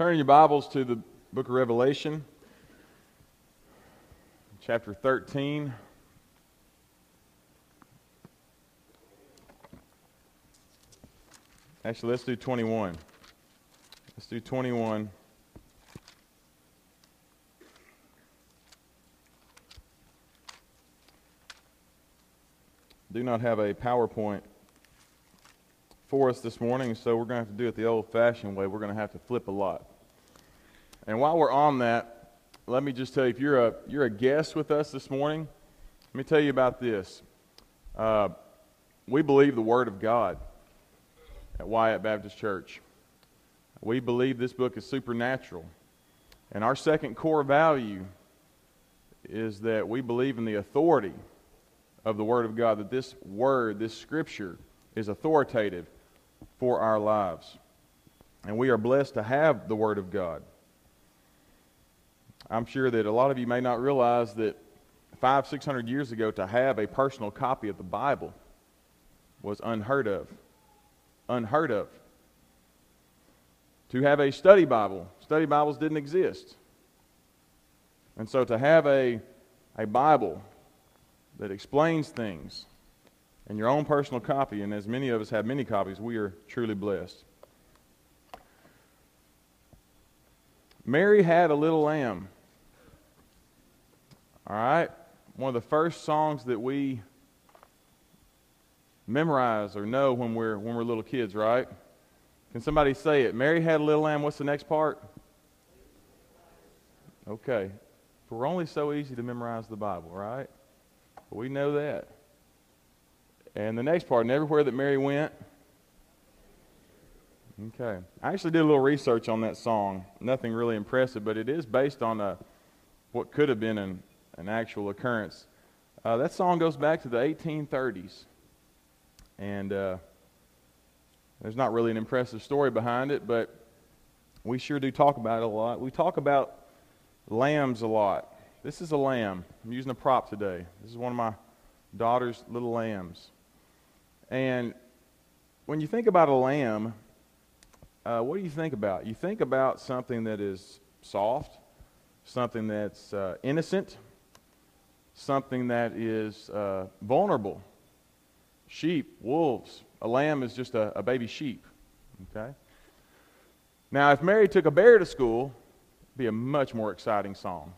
Turn your Bibles to the book of Revelation, chapter 13. Actually, let's do 21. Let's do 21. Do not have a PowerPoint for us this morning, so we're going to have to do it the old fashioned way. We're going to have to flip a lot. And while we're on that, let me just tell you if you're a, you're a guest with us this morning, let me tell you about this. Uh, we believe the Word of God at Wyatt Baptist Church. We believe this book is supernatural. And our second core value is that we believe in the authority of the Word of God, that this Word, this Scripture, is authoritative for our lives. And we are blessed to have the Word of God. I'm sure that a lot of you may not realize that five, six hundred years ago, to have a personal copy of the Bible was unheard of. Unheard of. To have a study Bible, study Bibles didn't exist. And so to have a, a Bible that explains things and your own personal copy, and as many of us have many copies, we are truly blessed. Mary had a little lamb. All right? One of the first songs that we memorize or know when we're, when we're little kids, right? Can somebody say it? Mary had a little lamb. What's the next part? Okay. We're only so easy to memorize the Bible, right? But We know that. And the next part, and everywhere that Mary went. Okay. I actually did a little research on that song. Nothing really impressive, but it is based on a, what could have been an, an actual occurrence. Uh, that song goes back to the 1830s. And uh, there's not really an impressive story behind it, but we sure do talk about it a lot. We talk about lambs a lot. This is a lamb. I'm using a prop today. This is one of my daughter's little lambs. And when you think about a lamb, uh, what do you think about? You think about something that is soft, something that's uh, innocent, something that is uh, vulnerable. Sheep, wolves. A lamb is just a, a baby sheep. Okay? Now, if Mary took a bear to school, it'd be a much more exciting song.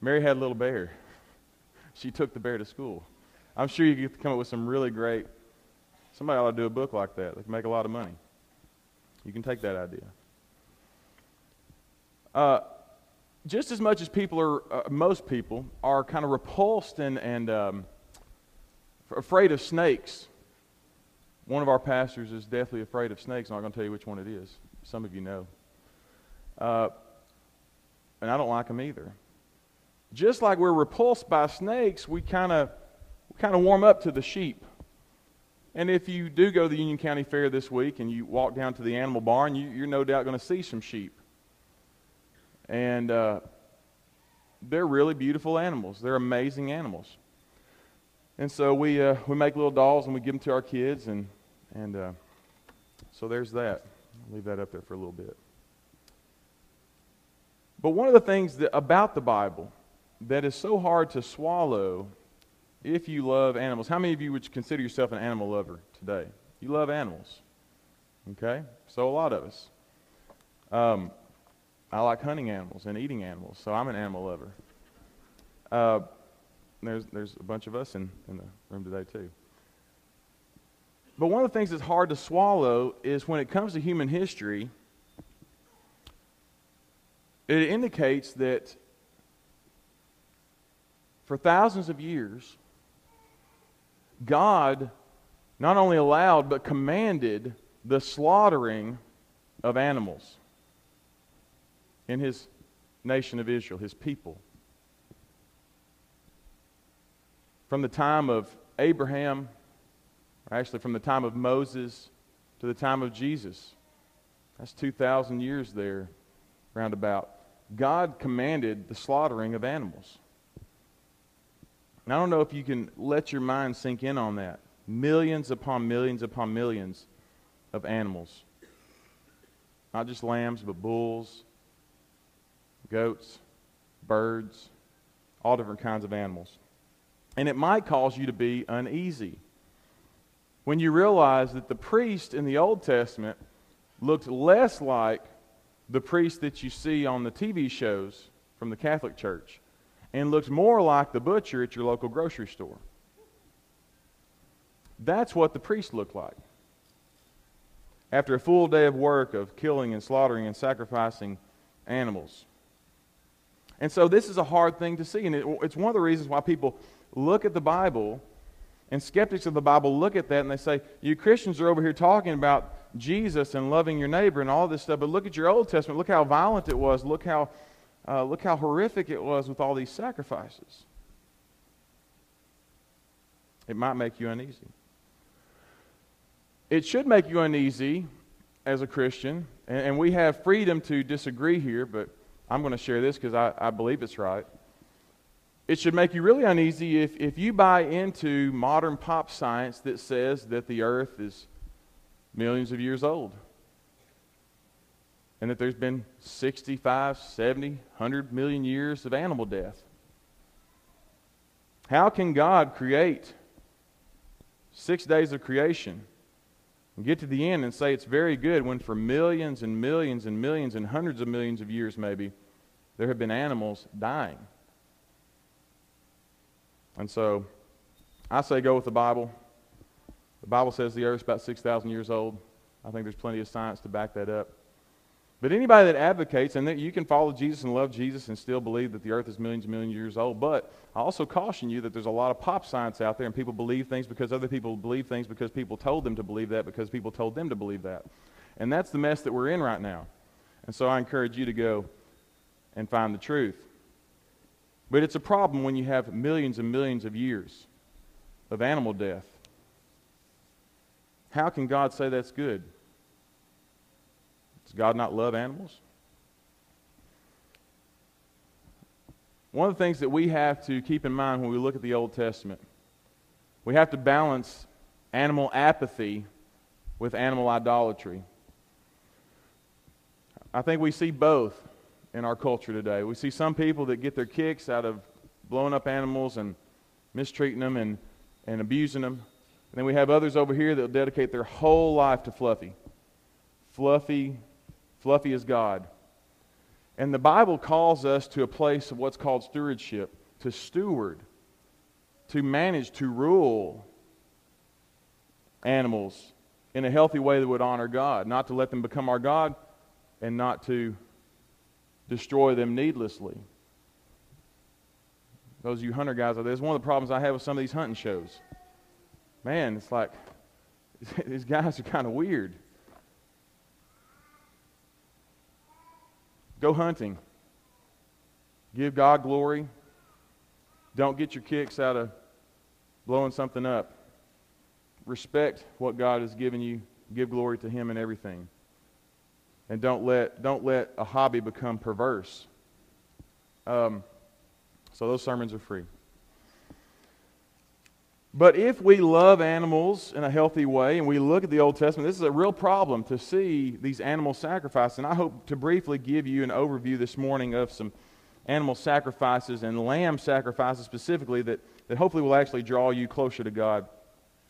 Mary had a little bear. She took the bear to school. I'm sure you could come up with some really great. Somebody ought to do a book like that. They can make a lot of money. You can take that idea. Uh, just as much as people are, uh, most people are kind of repulsed and, and um, afraid of snakes. One of our pastors is definitely afraid of snakes. I'm not going to tell you which one it is. Some of you know. Uh, and I don't like them either just like we're repulsed by snakes, we kind of kind of warm up to the sheep. And if you do go to the Union County Fair this week and you walk down to the animal barn, you, are no doubt going to see some sheep. And uh, they're really beautiful animals. They're amazing animals. And so we, uh, we make little dolls and we give them to our kids. And, and uh, so there's that. I'll leave that up there for a little bit. But one of the things that, about the Bible that is so hard to swallow if you love animals. How many of you would consider yourself an animal lover today? You love animals. Okay? So a lot of us. Um, I like hunting animals and eating animals, so I'm an animal lover. Uh, there's, there's a bunch of us in, in the room today, too. But one of the things that's hard to swallow is when it comes to human history, it indicates that for thousands of years, God not only allowed but commanded the slaughtering of animals in his nation of Israel, his people. From the time of Abraham, or actually from the time of Moses to the time of Jesus, that's 2,000 years there, roundabout. God commanded the slaughtering of animals. And I don't know if you can let your mind sink in on that. Millions upon millions upon millions of animals Not just lambs, but bulls, goats, birds, all different kinds of animals. And it might cause you to be uneasy when you realize that the priest in the Old Testament looked less like the priest that you see on the TV shows from the Catholic Church and looks more like the butcher at your local grocery store. That's what the priest looked like. After a full day of work of killing and slaughtering and sacrificing animals. And so this is a hard thing to see. And it, it's one of the reasons why people look at the Bible and skeptics of the Bible look at that and they say, You Christians are over here talking about Jesus and loving your neighbor and all this stuff, but look at your Old Testament. Look how violent it was. Look how, uh, look how horrific it was with all these sacrifices. It might make you uneasy. It should make you uneasy as a Christian, and, and we have freedom to disagree here, but I'm going to share this because I, I believe it's right. It should make you really uneasy if, if you buy into modern pop science that says that the earth is millions of years old and that there's been 65, 70, 100 million years of animal death. How can God create six days of creation and get to the end and say it's very good when for millions and millions and millions and hundreds of millions of years, maybe, there have been animals dying? And so I say go with the Bible. The Bible says the earth's about 6,000 years old. I think there's plenty of science to back that up. But anybody that advocates, and that you can follow Jesus and love Jesus and still believe that the earth is millions and millions of years old, but I also caution you that there's a lot of pop science out there, and people believe things because other people believe things because people told them to believe that because people told them to believe that. And that's the mess that we're in right now. And so I encourage you to go and find the truth. But it's a problem when you have millions and millions of years of animal death. How can God say that's good? God not love animals? One of the things that we have to keep in mind when we look at the Old Testament, we have to balance animal apathy with animal idolatry. I think we see both in our culture today. We see some people that get their kicks out of blowing up animals and mistreating them and, and abusing them. And then we have others over here that will dedicate their whole life to Fluffy. Fluffy, Fluffy is God. And the Bible calls us to a place of what's called stewardship, to steward, to manage, to rule animals in a healthy way that would honor God, not to let them become our God and not to destroy them needlessly. Those of you hunter guys out there, it's one of the problems I have with some of these hunting shows. Man, it's like these guys are kind of weird. Go hunting. Give God glory. Don't get your kicks out of blowing something up. Respect what God has given you. Give glory to Him in everything. And don't let, don't let a hobby become perverse. Um, so those sermons are free. But if we love animals in a healthy way and we look at the Old Testament, this is a real problem to see these animal sacrifices. And I hope to briefly give you an overview this morning of some animal sacrifices and lamb sacrifices specifically that, that hopefully will actually draw you closer to God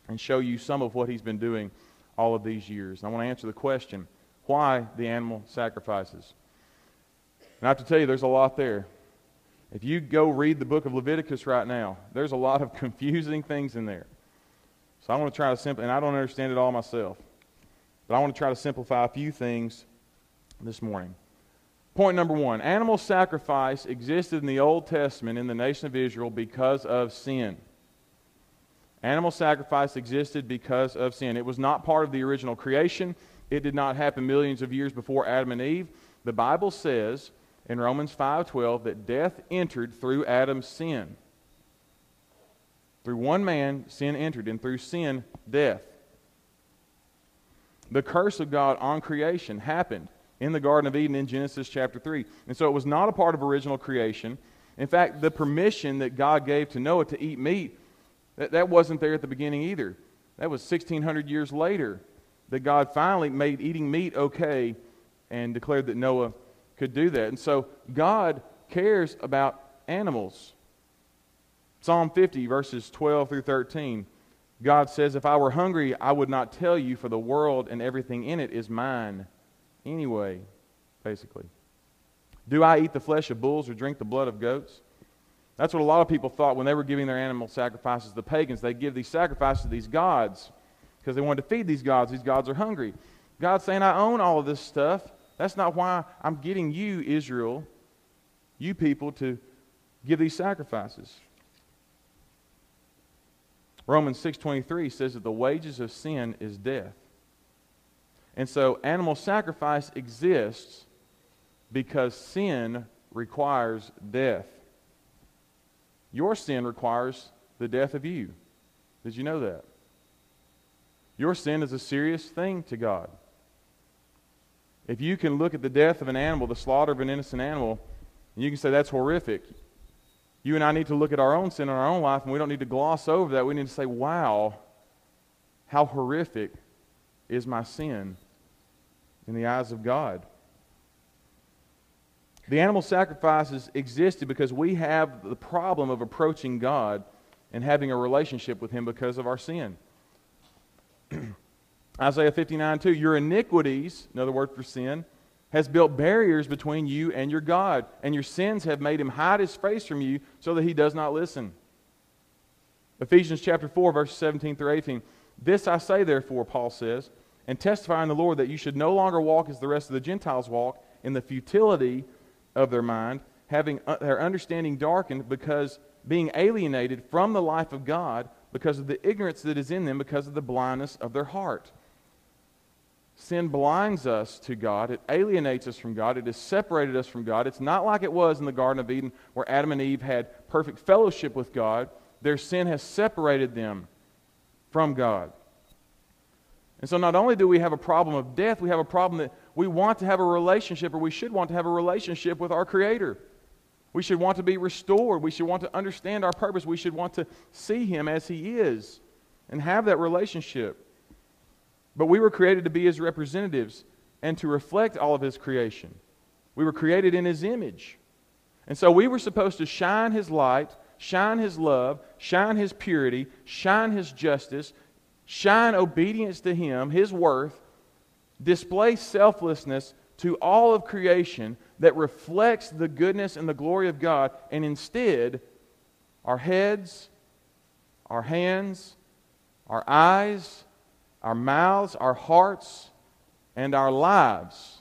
and show you some of what He's been doing all of these years. And I want to answer the question why the animal sacrifices. And I have to tell you, there's a lot there. If you go read the book of Leviticus right now, there's a lot of confusing things in there. So I want to try to simplify, and I don't understand it all myself, but I want to try to simplify a few things this morning. Point number one animal sacrifice existed in the Old Testament in the nation of Israel because of sin. Animal sacrifice existed because of sin. It was not part of the original creation. It did not happen millions of years before Adam and Eve. The Bible says in Romans 5:12 that death entered through Adam's sin. Through one man sin entered and through sin death. The curse of God on creation happened in the garden of Eden in Genesis chapter 3. And so it was not a part of original creation. In fact, the permission that God gave to Noah to eat meat that, that wasn't there at the beginning either. That was 1600 years later that God finally made eating meat okay and declared that Noah could do that. And so God cares about animals. Psalm 50, verses 12 through 13. God says, If I were hungry, I would not tell you, for the world and everything in it is mine anyway, basically. Do I eat the flesh of bulls or drink the blood of goats? That's what a lot of people thought when they were giving their animal sacrifices. The pagans, they give these sacrifices to these gods because they wanted to feed these gods. These gods are hungry. God's saying, I own all of this stuff. That's not why I'm getting you, Israel, you people, to give these sacrifices. Romans 6:23 says that the wages of sin is death. And so animal sacrifice exists because sin requires death. Your sin requires the death of you. Did you know that? Your sin is a serious thing to God. If you can look at the death of an animal, the slaughter of an innocent animal, and you can say that's horrific, you and I need to look at our own sin in our own life, and we don't need to gloss over that. We need to say, wow, how horrific is my sin in the eyes of God. The animal sacrifices existed because we have the problem of approaching God and having a relationship with Him because of our sin. Isaiah 59 2, your iniquities, another word for sin, has built barriers between you and your God, and your sins have made him hide his face from you so that he does not listen. Ephesians chapter 4, verses 17 through 18. This I say, therefore, Paul says, and testify in the Lord that you should no longer walk as the rest of the Gentiles walk in the futility of their mind, having uh, their understanding darkened because being alienated from the life of God because of the ignorance that is in them because of the blindness of their heart. Sin blinds us to God. It alienates us from God. It has separated us from God. It's not like it was in the Garden of Eden where Adam and Eve had perfect fellowship with God. Their sin has separated them from God. And so not only do we have a problem of death, we have a problem that we want to have a relationship, or we should want to have a relationship with our Creator. We should want to be restored. We should want to understand our purpose. We should want to see Him as He is and have that relationship. But we were created to be his representatives and to reflect all of his creation. We were created in his image. And so we were supposed to shine his light, shine his love, shine his purity, shine his justice, shine obedience to him, his worth, display selflessness to all of creation that reflects the goodness and the glory of God. And instead, our heads, our hands, our eyes, our mouths, our hearts, and our lives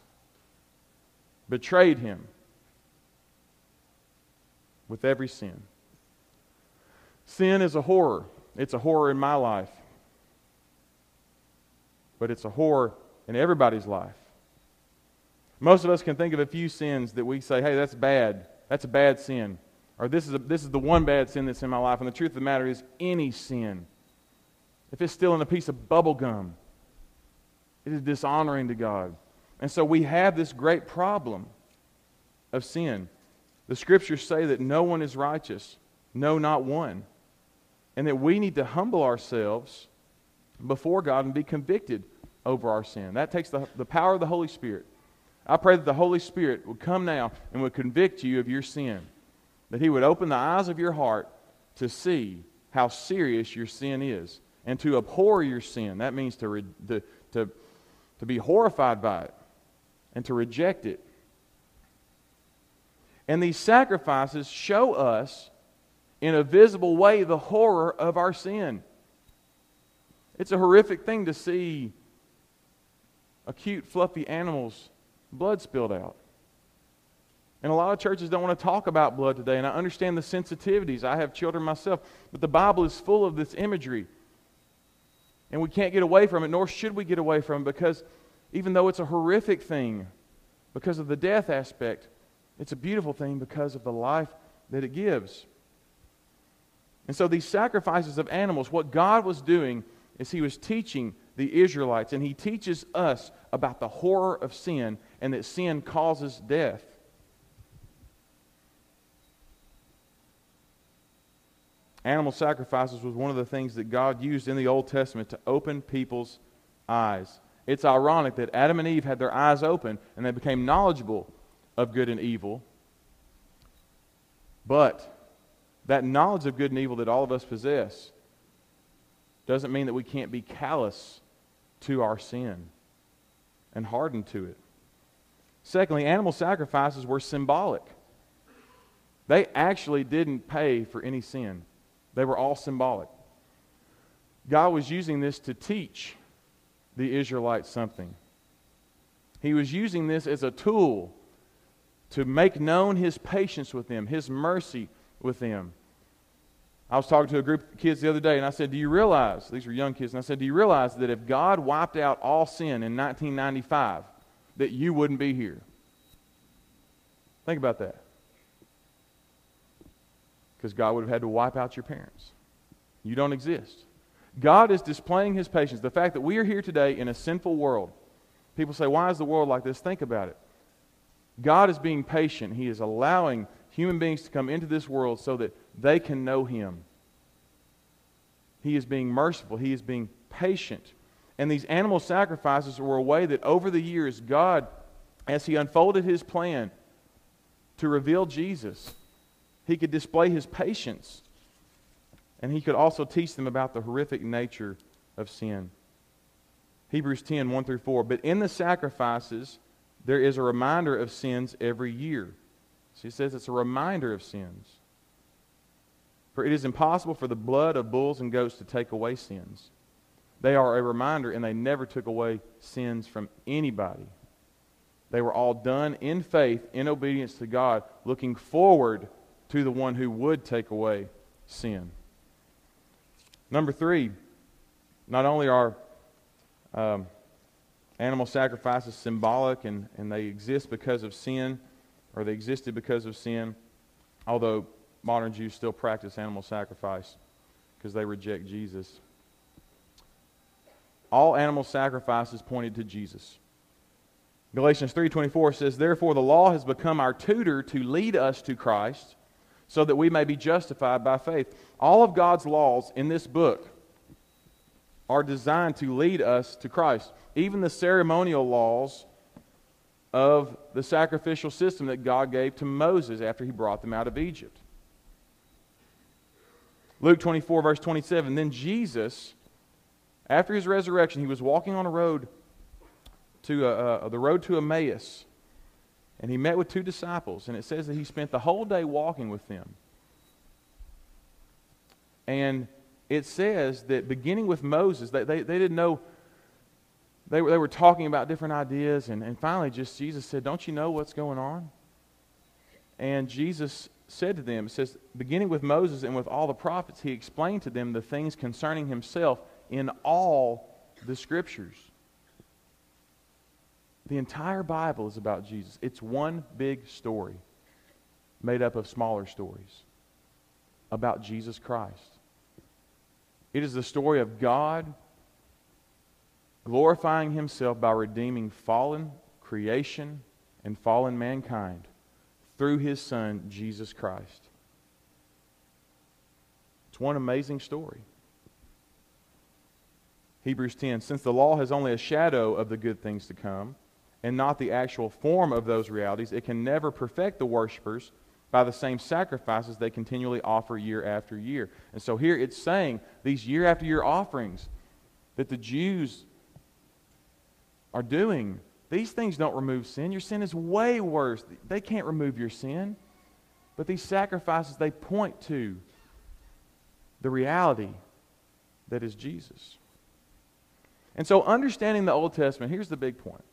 betrayed him with every sin. Sin is a horror. It's a horror in my life. But it's a horror in everybody's life. Most of us can think of a few sins that we say, hey, that's bad. That's a bad sin. Or this is, a, this is the one bad sin that's in my life. And the truth of the matter is, any sin if it's still in a piece of bubble gum, it is dishonoring to God. And so we have this great problem of sin. The scriptures say that no one is righteous, no, not one. And that we need to humble ourselves before God and be convicted over our sin. That takes the, the power of the Holy Spirit. I pray that the Holy Spirit would come now and would convict you of your sin, that He would open the eyes of your heart to see how serious your sin is and to abhor your sin. That means to, re, to, to, to be horrified by it and to reject it. And these sacrifices show us in a visible way the horror of our sin. It's a horrific thing to see a cute, fluffy animal's blood spilled out. And a lot of churches don't want to talk about blood today, and I understand the sensitivities. I have children myself, but the Bible is full of this imagery. And we can't get away from it, nor should we get away from it, because even though it's a horrific thing because of the death aspect, it's a beautiful thing because of the life that it gives. And so these sacrifices of animals, what God was doing is He was teaching the Israelites, and He teaches us about the horror of sin and that sin causes death. Animal sacrifices was one of the things that God used in the Old Testament to open people's eyes It's ironic that Adam and Eve had their eyes open and they became knowledgeable of good and evil. But that knowledge of good and evil that all of us possess doesn't mean that we can't be callous to our sin and hardened to it. Secondly, animal sacrifices were symbolic. They actually didn't pay for any sin, they were all symbolic. God was using this to teach the Israelites something. He was using this as a tool to make known his patience with them, his mercy with them. I was talking to a group of kids the other day, and I said, Do you realize, these were young kids, and I said, Do you realize that if God wiped out all sin in 1995, that you wouldn't be here? Think about that. Because God would have had to wipe out your parents. You don't exist. God is displaying his patience. The fact that we are here today in a sinful world. People say, Why is the world like this? Think about it. God is being patient. He is allowing human beings to come into this world so that they can know Him. He is being merciful, He is being patient. And these animal sacrifices were a way that over the years, God, as He unfolded His plan to reveal Jesus, He could display His patience. And He could also teach them about the horrific nature of sin. Hebrews 10 1 through 4. But in the sacrifices, there is a reminder of sins every year. He says it's a reminder of sins. For it is impossible for the blood of bulls and goats to take away sins. They are a reminder, and they never took away sins from anybody. They were all done in faith, in obedience to God, looking forward to the one who would take away sin. Number three, not only are um, animal sacrifices symbolic and, and they exist because of sin, or they existed because of sin, although modern Jews still practice animal sacrifice because they reject Jesus. All animal sacrifices pointed to Jesus. Galatians 3:24 says, "Therefore the law has become our tutor to lead us to Christ, so that we may be justified by faith." All of God's laws in this book are designed to lead us to Christ. Even the ceremonial laws of the sacrificial system that God gave to Moses after he brought them out of Egypt. Luke 24, verse 27. Then Jesus, after his resurrection, he was walking on a road to uh, uh, the road to Emmaus, and he met with two disciples, and it says that he spent the whole day walking with them. And it says that beginning with Moses, they, they, they didn't know they were, they were talking about different ideas, and, and finally, just Jesus said, Don't you know what's going on? And Jesus said to them, It says, beginning with Moses and with all the prophets, he explained to them the things concerning himself in all the scriptures. The entire Bible is about Jesus. It's one big story made up of smaller stories about Jesus Christ. It is the story of God glorifying himself by redeeming fallen creation and fallen mankind through his Son, Jesus Christ. It's one amazing story. Hebrews 10 Since the law has only a shadow of the good things to come, and not the actual form of those realities, it can never perfect the worshippers by the same sacrifices they continually offer year after year. And so here it's saying these year after year offerings that the Jews are doing, these things don't remove sin. Your sin is way worse. They can't remove your sin. But these sacrifices, they point to the reality that is Jesus. And so, understanding the Old Testament, here's the big point.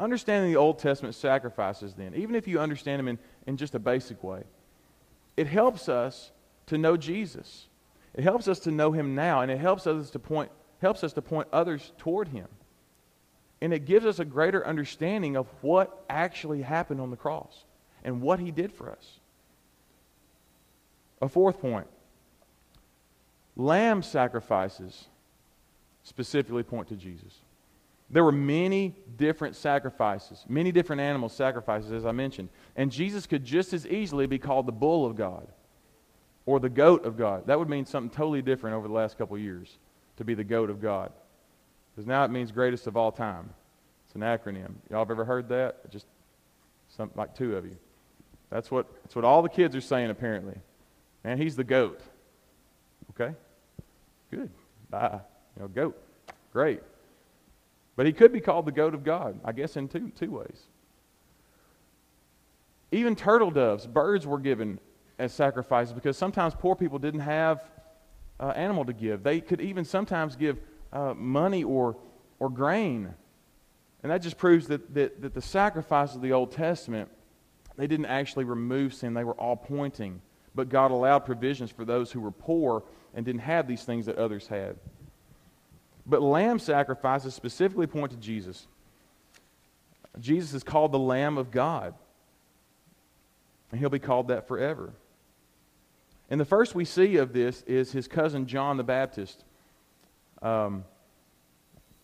Understanding the Old Testament sacrifices, then, even if you understand them in, in just a basic way, it helps us to know Jesus. It helps us to know him now, and it helps us to point, helps us to point others toward him. And it gives us a greater understanding of what actually happened on the cross and what he did for us. A fourth point lamb sacrifices specifically point to Jesus. There were many different sacrifices, many different animal sacrifices, as I mentioned. And Jesus could just as easily be called the bull of God or the goat of God. That would mean something totally different over the last couple years to be the goat of God because now it means greatest of all time. It's an acronym. Y'all have ever heard that? Just some, like two of you. That's what, that's what all the kids are saying, apparently. Man, he's the goat. Okay? Good. Bye. You know, goat. Great. But he could be called the goat of God, I guess, in two, two ways. Even turtle doves, birds were given as sacrifices because sometimes poor people didn't have uh, animal to give. They could even sometimes give uh, money or, or grain. And that just proves that, that, that the sacrifices of the Old Testament, they didn't actually remove sin. They were all pointing. But God allowed provisions for those who were poor and didn't have these things that others had. But lamb sacrifices specifically point to Jesus. Jesus is called the Lamb of God. And he'll be called that forever. And the first we see of this is his cousin John the Baptist, um,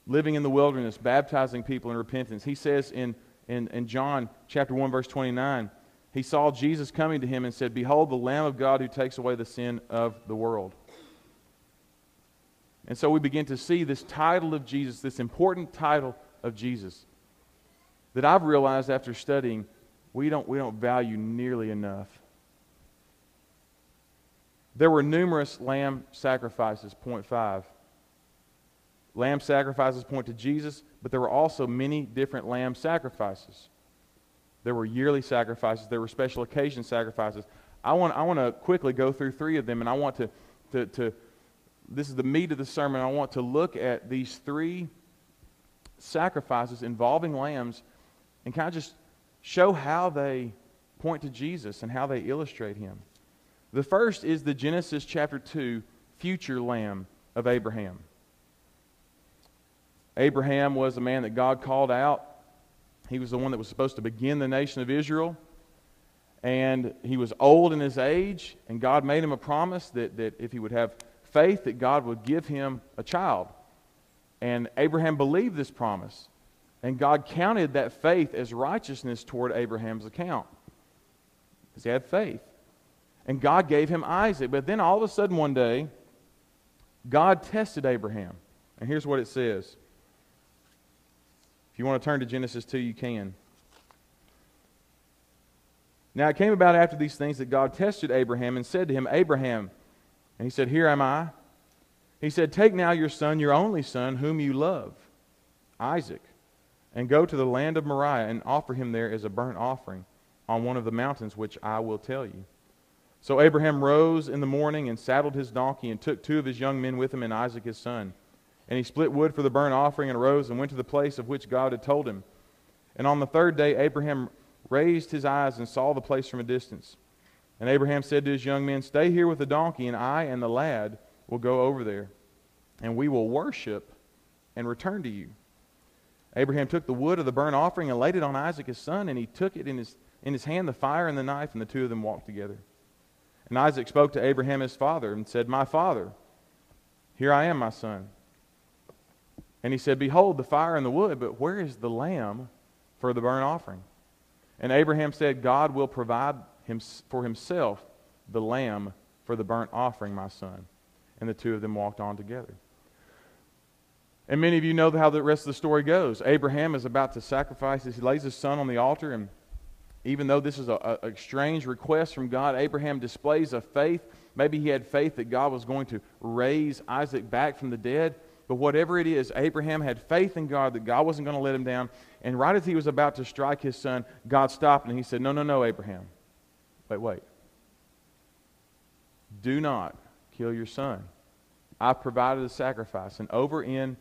living in the wilderness, baptizing people in repentance. He says in, in, in John chapter 1, verse 29, he saw Jesus coming to him and said, Behold, the Lamb of God who takes away the sin of the world. And so we begin to see this title of Jesus, this important title of Jesus, that I've realized after studying we don't, we don't value nearly enough. There were numerous lamb sacrifices, point five. Lamb sacrifices point to Jesus, but there were also many different lamb sacrifices. There were yearly sacrifices, there were special occasion sacrifices. I want, I want to quickly go through three of them, and I want to, to, to, this is the meat of the sermon. I want to look at these three sacrifices involving lambs and kind of just show how they point to Jesus and how they illustrate him. The first is the Genesis chapter 2 future lamb of Abraham. Abraham was a man that God called out. He was the one that was supposed to begin the nation of Israel. And he was old in his age, and God made him a promise that, that if he would have faith, that God would give him a child. And Abraham believed this promise. And God counted that faith as righteousness toward Abraham's account. Because he had faith. And God gave him Isaac. But then all of a sudden one day, God tested Abraham. And here's what it says. If you want to turn to Genesis 2, you can. Now it came about after these things that God tested Abraham and said to him, Abraham, and he said, Here am I. He said, Take now your son, your only son, whom you love, Isaac, and go to the land of Moriah and offer him there as a burnt offering on one of the mountains which I will tell you. So Abraham rose in the morning and saddled his donkey and took two of his young men with him and Isaac his son. And he split wood for the burnt offering and arose and went to the place of which God had told him. And on the third day, Abraham raised his eyes and saw the place from a distance. And Abraham said to his young men, Stay here with the donkey, and I and the lad will go over there, and we will worship and return to you. Abraham took the wood of the burnt offering and laid it on Isaac his son, and he took it in his, in his hand, the fire and the knife, and the two of them walked together. And Isaac spoke to Abraham his father and said, My father, here I am, my son. And he said, Behold, the fire and the wood, but where is the lamb for the burnt offering? And Abraham said, God will provide him, for himself the lamb for the burnt offering, my son. And the two of them walked on together. And many of you know how the rest of the story goes. Abraham is about to sacrifice. He lays his son on the altar, and even though this is a, a, strange request from God, Abraham displays a faith. Maybe he had faith that God was going to raise Isaac back from the dead. But whatever it is, Abraham had faith in God that God wasn't going to let him down. And right as he was about to strike his son, God stopped and he said, No, no, no, Abraham. Wait, wait. Do not kill your son. I've provided a sacrifice. And over in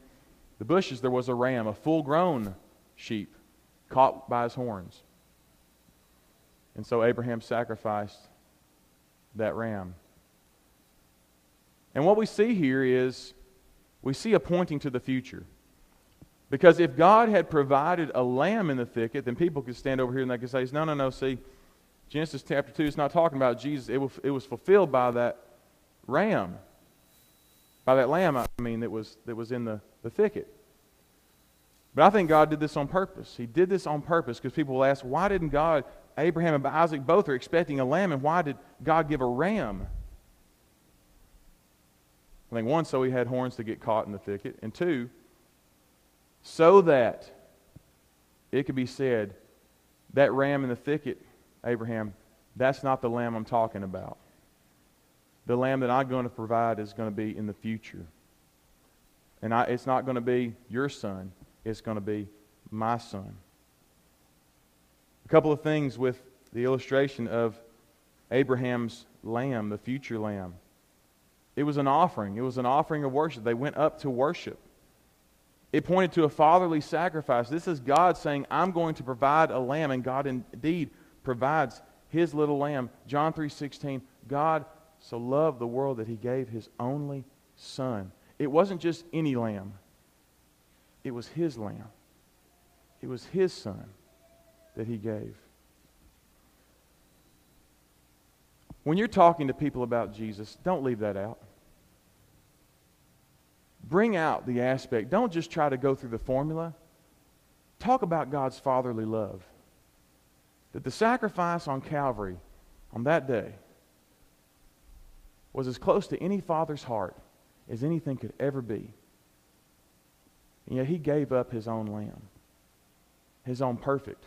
the bushes there was a ram, a full grown sheep, caught by his horns. And so Abraham sacrificed that ram. And what we see here is we see a pointing to the future. Because if God had provided a lamb in the thicket, then people could stand over here and they could say, no, no, no, see, Genesis chapter 2 is not talking about Jesus. It was, it was fulfilled by that ram, by that lamb, I mean, that was, that was in the, the thicket. But I think God did this on purpose. He did this on purpose because people will ask, why didn't God Abraham and Isaac both are expecting a lamb, and why did God give a ram? I think one, so he had horns to get caught in the thicket, and two, so that it could be said, that ram in the thicket, Abraham, that's not the lamb I'm talking about. The lamb that I'm going to provide is going to be in the future. And I, it's not going to be your son, it's going to be my son. A couple of things with the illustration of Abraham's lamb, the future lamb. It was an offering, it was an offering of worship. They went up to worship. It pointed to a fatherly sacrifice. This is God saying, I'm going to provide a lamb, and God indeed provides his little lamb. John 3:16, God so loved the world that he gave his only son. It wasn't just any lamb. It was his lamb. It was his son that he gave. When you're talking to people about Jesus, don't leave that out bring out the aspect. Don't just try to go through the formula. Talk about God's fatherly love. That the sacrifice on Calvary on that day was as close to any father's heart as anything could ever be. And yet he gave up his own lamb, his own perfect,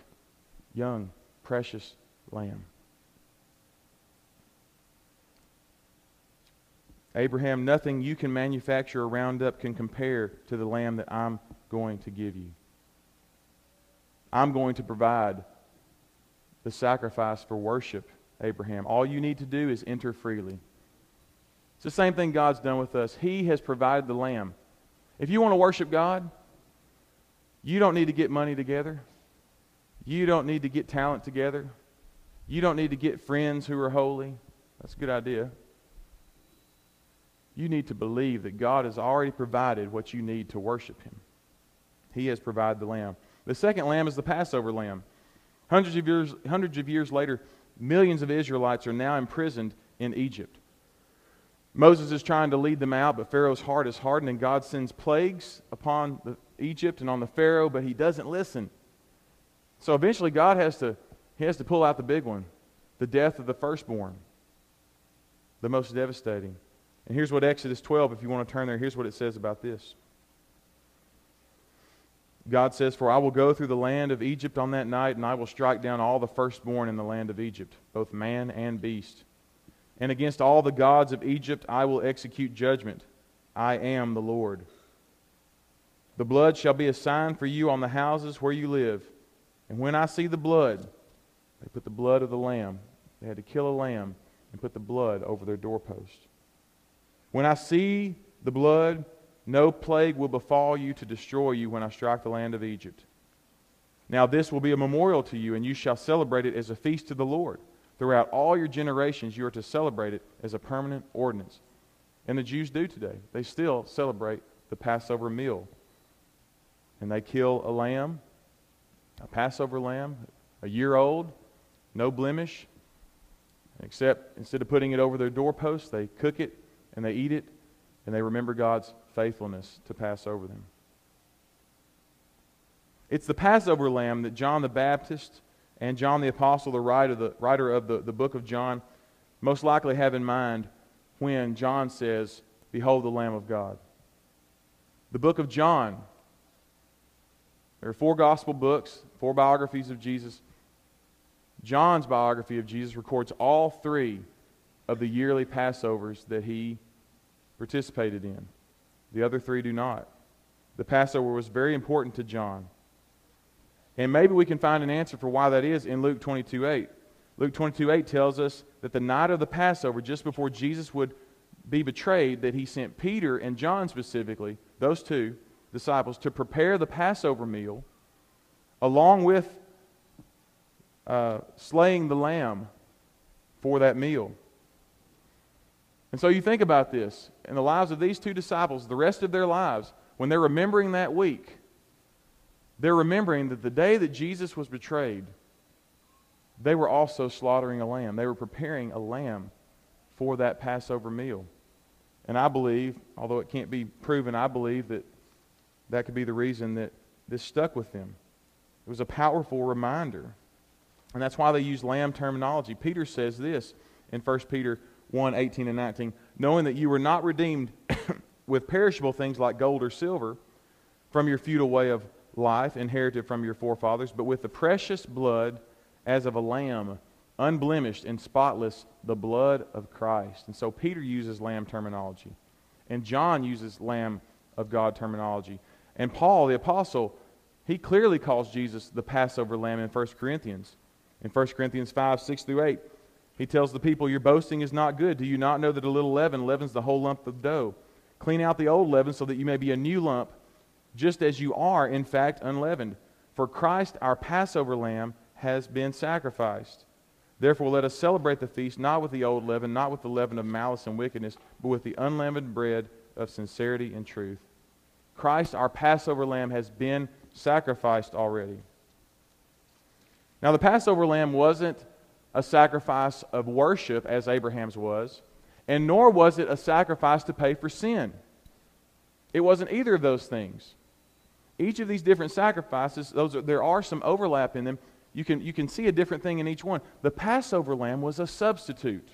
young, precious lamb. Abraham, nothing you can manufacture or round up can compare to the lamb that I'm going to give you. I'm going to provide the sacrifice for worship, Abraham. All you need to do is enter freely. It's the same thing God's done with us. He has provided the lamb. If you want to worship God, you don't need to get money together. You don't need to get talent together. You don't need to get friends who are holy. That's a good idea you need to believe that God has already provided what you need to worship Him. He has provided the lamb. The second lamb is the Passover lamb. Hundreds of years, hundreds of years later, millions of Israelites are now imprisoned in Egypt. Moses is trying to lead them out, but Pharaoh's heart is hardened, and God sends plagues upon the, Egypt and on the Pharaoh, but he doesn't listen. So eventually, God has to, he has to pull out the big one the death of the firstborn, the most devastating. And here's what Exodus 12, if you want to turn there, here's what it says about this. God says, For I will go through the land of Egypt on that night, and I will strike down all the firstborn in the land of Egypt, both man and beast. And against all the gods of Egypt I will execute judgment. I am the Lord. The blood shall be a sign for you on the houses where you live. And when I see the blood, they put the blood of the lamb. They had to kill a lamb and put the blood over their doorpost. When I see the blood, no plague will befall you to destroy you when I strike the land of Egypt. Now this will be a memorial to you, and you shall celebrate it as a feast to the Lord. Throughout all your generations, you are to celebrate it as a permanent ordinance. And the Jews do today. They still celebrate the Passover meal. And they kill a lamb, a Passover lamb, a year old, no blemish, except instead of putting it over their doorpost, they cook it and they eat it, and they remember God's faithfulness to pass over them. It's the Passover lamb that John the Baptist and John the Apostle, the writer, the writer of the, the book of John, most likely have in mind when John says, Behold the Lamb of God. The book of John. There are four gospel books, four biographies of Jesus. John's biography of Jesus records all three of the yearly Passovers that he participated in. The other three do not. The Passover was very important to John. And maybe we can find an answer for why that is in Luke 22 8. Luke 22 8 tells us that the night of the Passover, just before Jesus would be betrayed, that he sent Peter and John specifically, those two disciples, to prepare the Passover meal along with uh, slaying the lamb for that meal. And so you think about this in the lives of these two disciples, the rest of their lives, when they're remembering that week, they're remembering that the day that Jesus was betrayed, they were also slaughtering a lamb. They were preparing a lamb for that Passover meal. And I believe, although it can't be proven, I believe that that could be the reason that this stuck with them. It was a powerful reminder. And that's why they use lamb terminology. Peter says this in 1 Peter 1 18 and 19. Knowing that you were not redeemed with perishable things like gold or silver from your futile way of life inherited from your forefathers, but with the precious blood as of a lamb, unblemished and spotless, the blood of Christ. And so Peter uses lamb terminology, and John uses lamb of God terminology. And Paul, the apostle, he clearly calls Jesus the Passover lamb in 1 Corinthians. In 1 Corinthians 5, 6 through 8, he tells the people, Your boasting is not good. Do you not know that a little leaven leavens the whole lump of dough? Clean out the old leaven so that you may be a new lump, just as you are, in fact, unleavened. For Christ, our Passover lamb, has been sacrificed. Therefore, let us celebrate the feast not with the old leaven, not with the leaven of malice and wickedness, but with the unleavened bread of sincerity and truth. Christ, our Passover lamb, has been sacrificed already. Now, the Passover lamb wasn't a sacrifice of worship as Abraham's was and nor was it a sacrifice to pay for sin. It wasn't either of those things. Each of these different sacrifices, those are, there are some overlap in them. You can, you can see a different thing in each one. The Passover lamb was a substitute.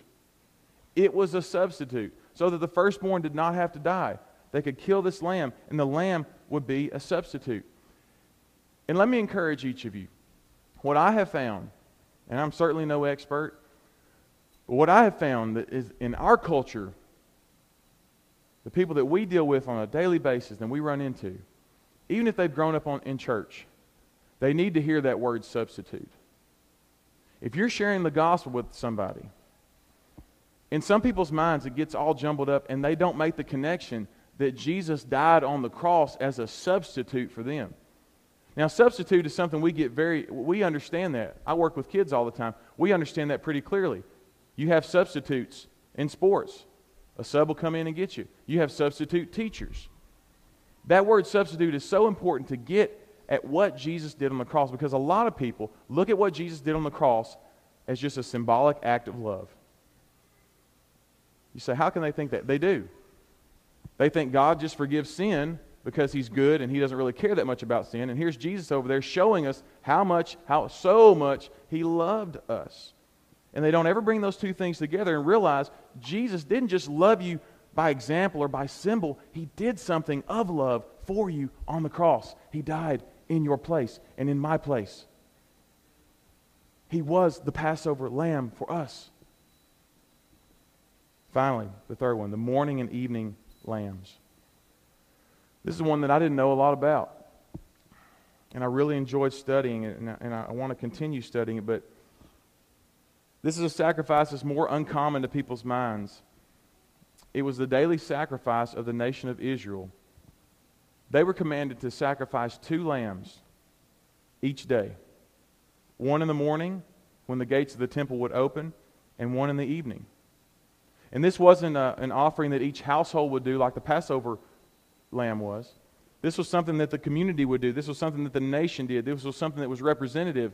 It was a substitute so that the firstborn did not have to die. They could kill this lamb, and the lamb would be a substitute. And let me encourage each of you. What I have found, and I'm certainly no expert, but what I have found that is in our culture, the people that we deal with on a daily basis and we run into, even if they've grown up on, in church, they need to hear that word substitute. If you're sharing the gospel with somebody, in some people's minds it gets all jumbled up and they don't make the connection that Jesus died on the cross as a substitute for them. Now, substitute is something we get very, we understand that. I work with kids all the time. We understand that pretty clearly. You have substitutes in sports. A sub will come in and get you. You have substitute teachers. That word substitute is so important to get at what Jesus did on the cross because a lot of people look at what Jesus did on the cross as just a symbolic act of love. You say, how can they think that? They do. They think God just forgives sin because he's good and he doesn't really care that much about sin. And here's Jesus over there showing us how much, how so much he loved us and they don't ever bring those two things together and realize Jesus didn't just love you by example or by symbol, He did something of love for you on the cross. He died in your place and in my place. He was the Passover lamb for us. Finally, the third one the morning and evening lambs. This is one that I didn't know a lot about. And I really enjoyed studying it, and I, and I want to continue studying it, but this is a sacrifice that's more uncommon to people's minds. It was the daily sacrifice of the nation of Israel. They were commanded to sacrifice two lambs each day one in the morning when the gates of the temple would open, and one in the evening. And this wasn't a, an offering that each household would do like the Passover lamb was. This was something that the community would do. This was something that the nation did. This was something that was representative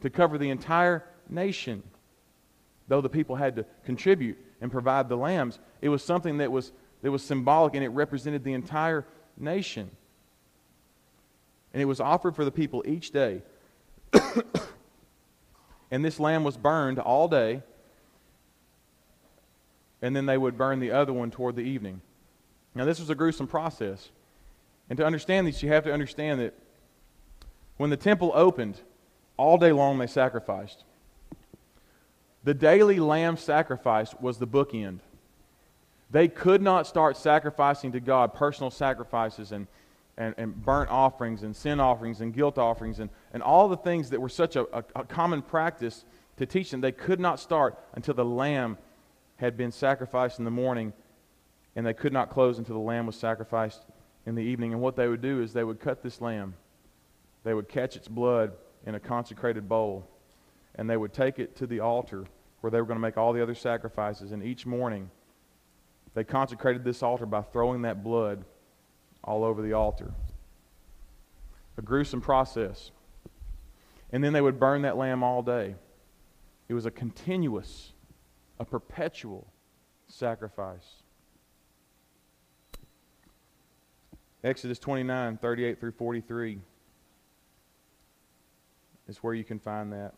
to cover the entire nation though the people had to contribute and provide the lambs, it was something that was, that was symbolic and it represented the entire nation. And it was offered for the people each day. and this lamb was burned all day, and then they would burn the other one toward the evening. Now, this was a gruesome process. And to understand this, you have to understand that when the temple opened, all day long they sacrificed. The daily lamb sacrifice was the bookend. They could not start sacrificing to God personal sacrifices and, and, and burnt offerings and sin offerings and guilt offerings and, and all the things that were such a, a, a common practice to teach them. They could not start until the lamb had been sacrificed in the morning, and they could not close until the lamb was sacrificed in the evening. And what they would do is they would cut this lamb, they would catch its blood in a consecrated bowl and they would take it to the altar where they were going to make all the other sacrifices. And each morning, they consecrated this altar by throwing that blood all over the altar. A gruesome process. And then they would burn that lamb all day. It was a continuous, a perpetual sacrifice. Exodus 29, 38 through 43 is where you can find that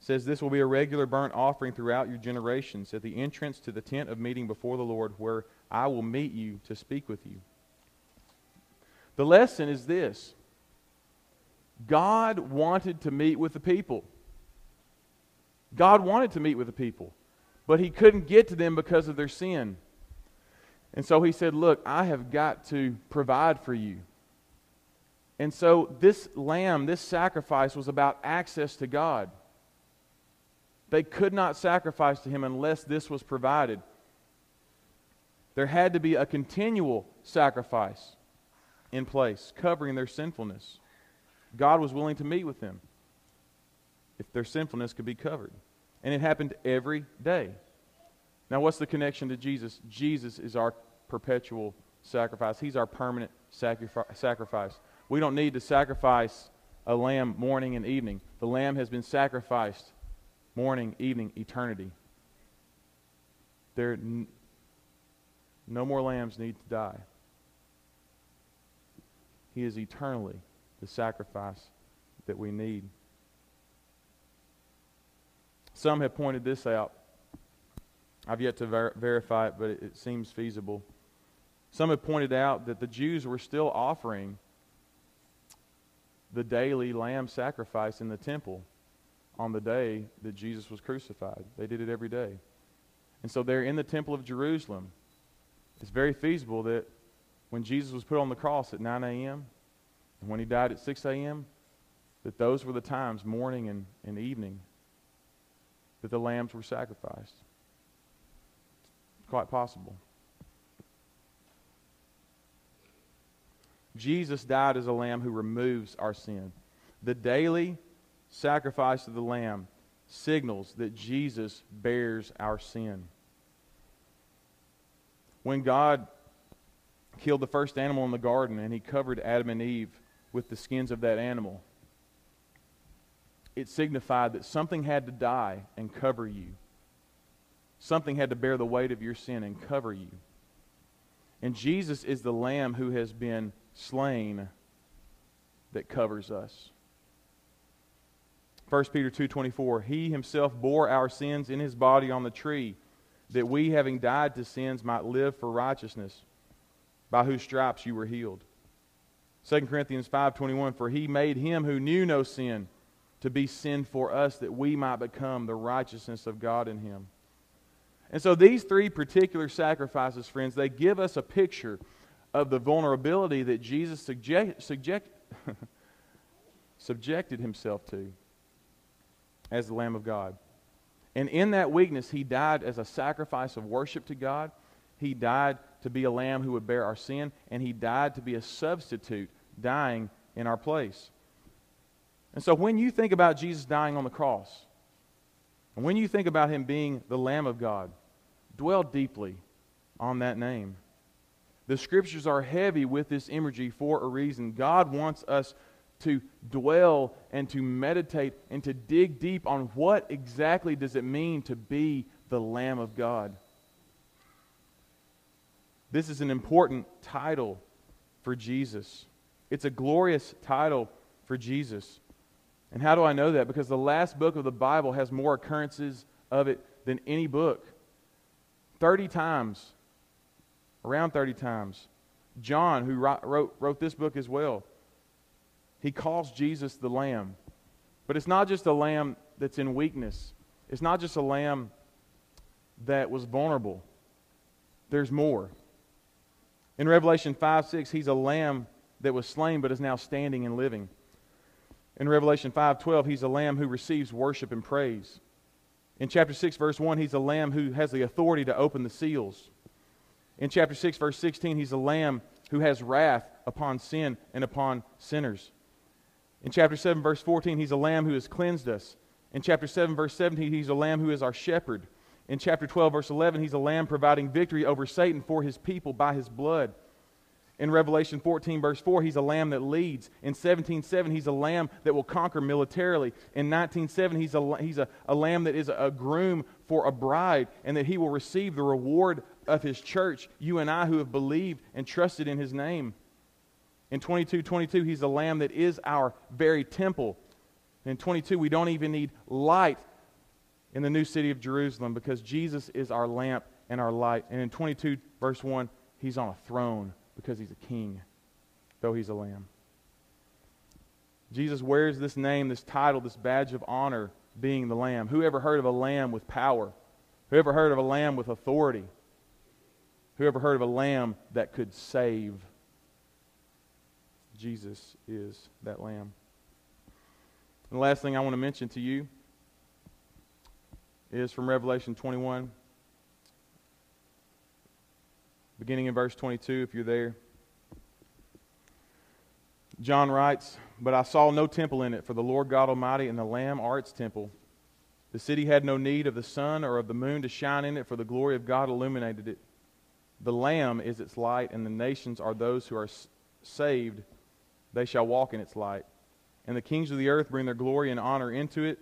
says this will be a regular burnt offering throughout your generations at the entrance to the tent of meeting before the Lord where I will meet you to speak with you. The lesson is this God wanted to meet with the people. God wanted to meet with the people, but he couldn't get to them because of their sin. And so he said, Look, I have got to provide for you. And so this lamb, this sacrifice, was about access to God. They could not sacrifice to him unless this was provided. There had to be a continual sacrifice in place, covering their sinfulness. God was willing to meet with them if their sinfulness could be covered. And it happened every day. Now, what's the connection to Jesus? Jesus is our perpetual sacrifice, He's our permanent sacrifice. We don't need to sacrifice a lamb morning and evening. The lamb has been sacrificed morning, evening, eternity. There, no more lambs need to die. He is eternally the sacrifice that we need. Some have pointed this out. I've yet to ver- verify it, but it, it seems feasible. Some have pointed out that the Jews were still offering the daily lamb sacrifice in the temple on the day that Jesus was crucified. They did it every day. And so they're in the temple of Jerusalem. It's very feasible that when Jesus was put on the cross at 9 a.m., and when he died at 6 a.m., that those were the times, morning and, and evening, that the lambs were sacrificed. Quite possible. Jesus died as a lamb who removes our sin. The daily sacrifice of the lamb signals that Jesus bears our sin. When God killed the first animal in the garden and he covered Adam and Eve with the skins of that animal, it signified that something had to die and cover you. Something had to bear the weight of your sin and cover you. And Jesus is the lamb who has been slain that covers us. 1 Peter 2:24 He himself bore our sins in his body on the tree that we having died to sins might live for righteousness by whose stripes you were healed. 2 Corinthians 5:21 For he made him who knew no sin to be sin for us that we might become the righteousness of God in him. And so these three particular sacrifices, friends, they give us a picture of the vulnerability that Jesus subject, subject, subjected himself to as the Lamb of God. And in that weakness, he died as a sacrifice of worship to God. He died to be a lamb who would bear our sin, and he died to be a substitute, dying in our place. And so when you think about Jesus dying on the cross, and when you think about him being the Lamb of God, dwell deeply on that name. The scriptures are heavy with this imagery for a reason. God wants us to dwell and to meditate and to dig deep on what exactly does it mean to be the Lamb of God. This is an important title for Jesus. It's a glorious title for Jesus. And how do I know that? Because the last book of the Bible has more occurrences of it than any book. 30 times, around 30 times. John, who wrote, wrote this book as well, he calls Jesus the Lamb. But it's not just a lamb that's in weakness, it's not just a lamb that was vulnerable. There's more. In Revelation 5 6, he's a lamb that was slain but is now standing and living. In Revelation 5:12, he's a lamb who receives worship and praise. In chapter 6 verse 1, he's a lamb who has the authority to open the seals. In chapter 6 verse 16, he's a lamb who has wrath upon sin and upon sinners. In chapter 7 verse 14, he's a lamb who has cleansed us. In chapter 7 verse 17, he's a lamb who is our shepherd. In chapter 12 verse 11, he's a lamb providing victory over Satan for his people by his blood. In Revelation 14, verse 4, he's a lamb that leads. In 17:7, he's a lamb that will conquer militarily. In 19:7, he's a, he's a, a lamb that is a, groom for a bride, and that he will receive the reward of his church, you and I who have believed and trusted in his name. In 22, 22, he's a lamb that is our very temple. In 22, we don't even need light in the new city of Jerusalem because Jesus is our lamp and our light. And in 22, verse 1, he's on a throne because he's a king, though he's a lamb. Jesus wears this name, this title, this badge of honor, being the Lamb. Who ever heard of a lamb with power? Who ever heard of a lamb with authority? Who ever heard of a lamb that could save? Jesus is that lamb. And the last thing I want to mention to you is from Revelation 21, beginning in verse 22, if you're there. John writes, But I saw no temple in it, for the Lord God Almighty and the Lamb are its temple. The city had no need of the sun or of the moon to shine in it, for the glory of God illuminated it. The Lamb is its light, and the nations are those who are saved. They shall walk in its light. And the kings of the earth bring their glory and honor into it.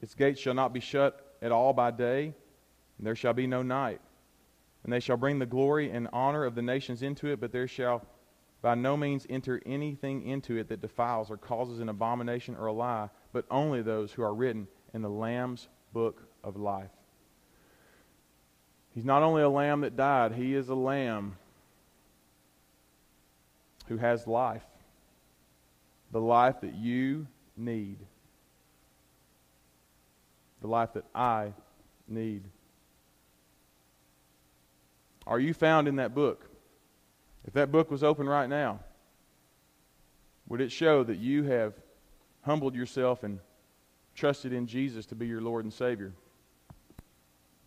Its gates shall not be shut at all by day, and there shall be no night. And they shall bring the glory and honor of the nations into it, but there shall by no means enter anything into it that defiles or causes an abomination or a lie, but only those who are written in the Lamb's book of life. He's not only a lamb that died, he is a lamb who has life. The life that you need. The life that I need. Are you found in that book? If that book was open right now, would it show that you have humbled yourself and trusted in Jesus to be your Lord and Savior?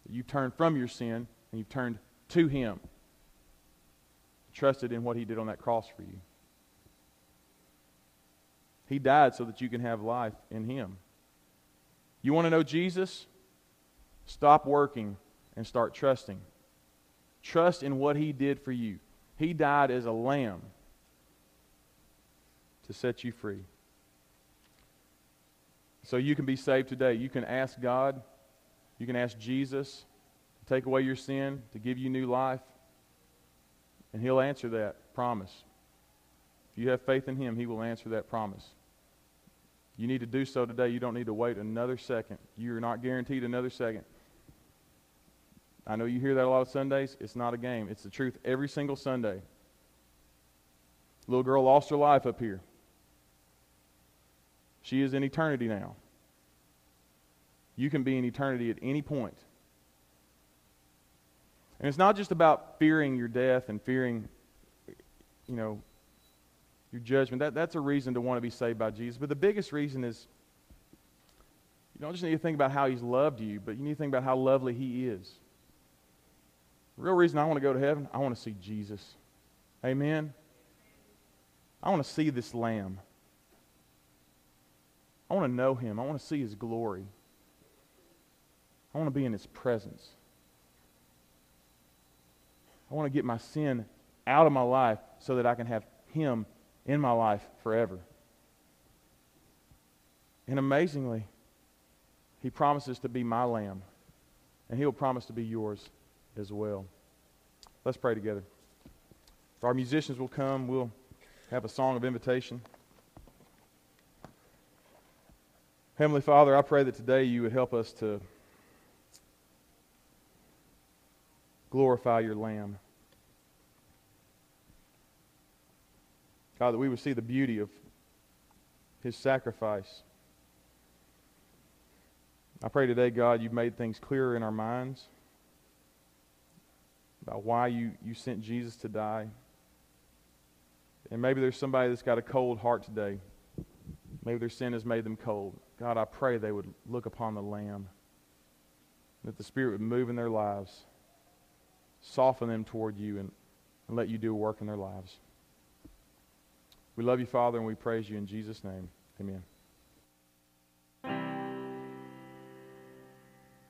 That you've turned from your sin and you've turned to Him, trusted in what He did on that cross for you. He died so that you can have life in Him. You want to know Jesus? Stop working and start trusting. Trust in what He did for you. He died as a lamb to set you free. So you can be saved today. You can ask God, you can ask Jesus to take away your sin, to give you new life, and He'll answer that promise. If you have faith in Him, He will answer that promise. You need to do so today. You don't need to wait another second. You're not guaranteed another second. I know you hear that a lot of Sundays. It's not a game, it's the truth every single Sunday. Little girl lost her life up here. She is in eternity now. You can be in eternity at any point. And it's not just about fearing your death and fearing, you know, your judgment. That, that's a reason to want to be saved by Jesus. But the biggest reason is you don't just need to think about how he's loved you, but you need to think about how lovely he is. Real reason I want to go to heaven, I want to see Jesus. Amen. I want to see this lamb. I want to know him. I want to see his glory. I want to be in his presence. I want to get my sin out of my life so that I can have him in my life forever. And amazingly, he promises to be my lamb, and he'll promise to be yours as well. Let's pray together. If our musicians will come, we'll have a song of invitation. Heavenly Father, I pray that today you would help us to glorify your Lamb. God, that we would see the beauty of his sacrifice. I pray today, God, you've made things clearer in our minds about why you, you sent Jesus to die. And maybe there's somebody that's got a cold heart today. Maybe their sin has made them cold. God, I pray they would look upon the Lamb, that the Spirit would move in their lives, soften them toward you, and, and let you do work in their lives. We love you, Father, and we praise you in Jesus' name. Amen.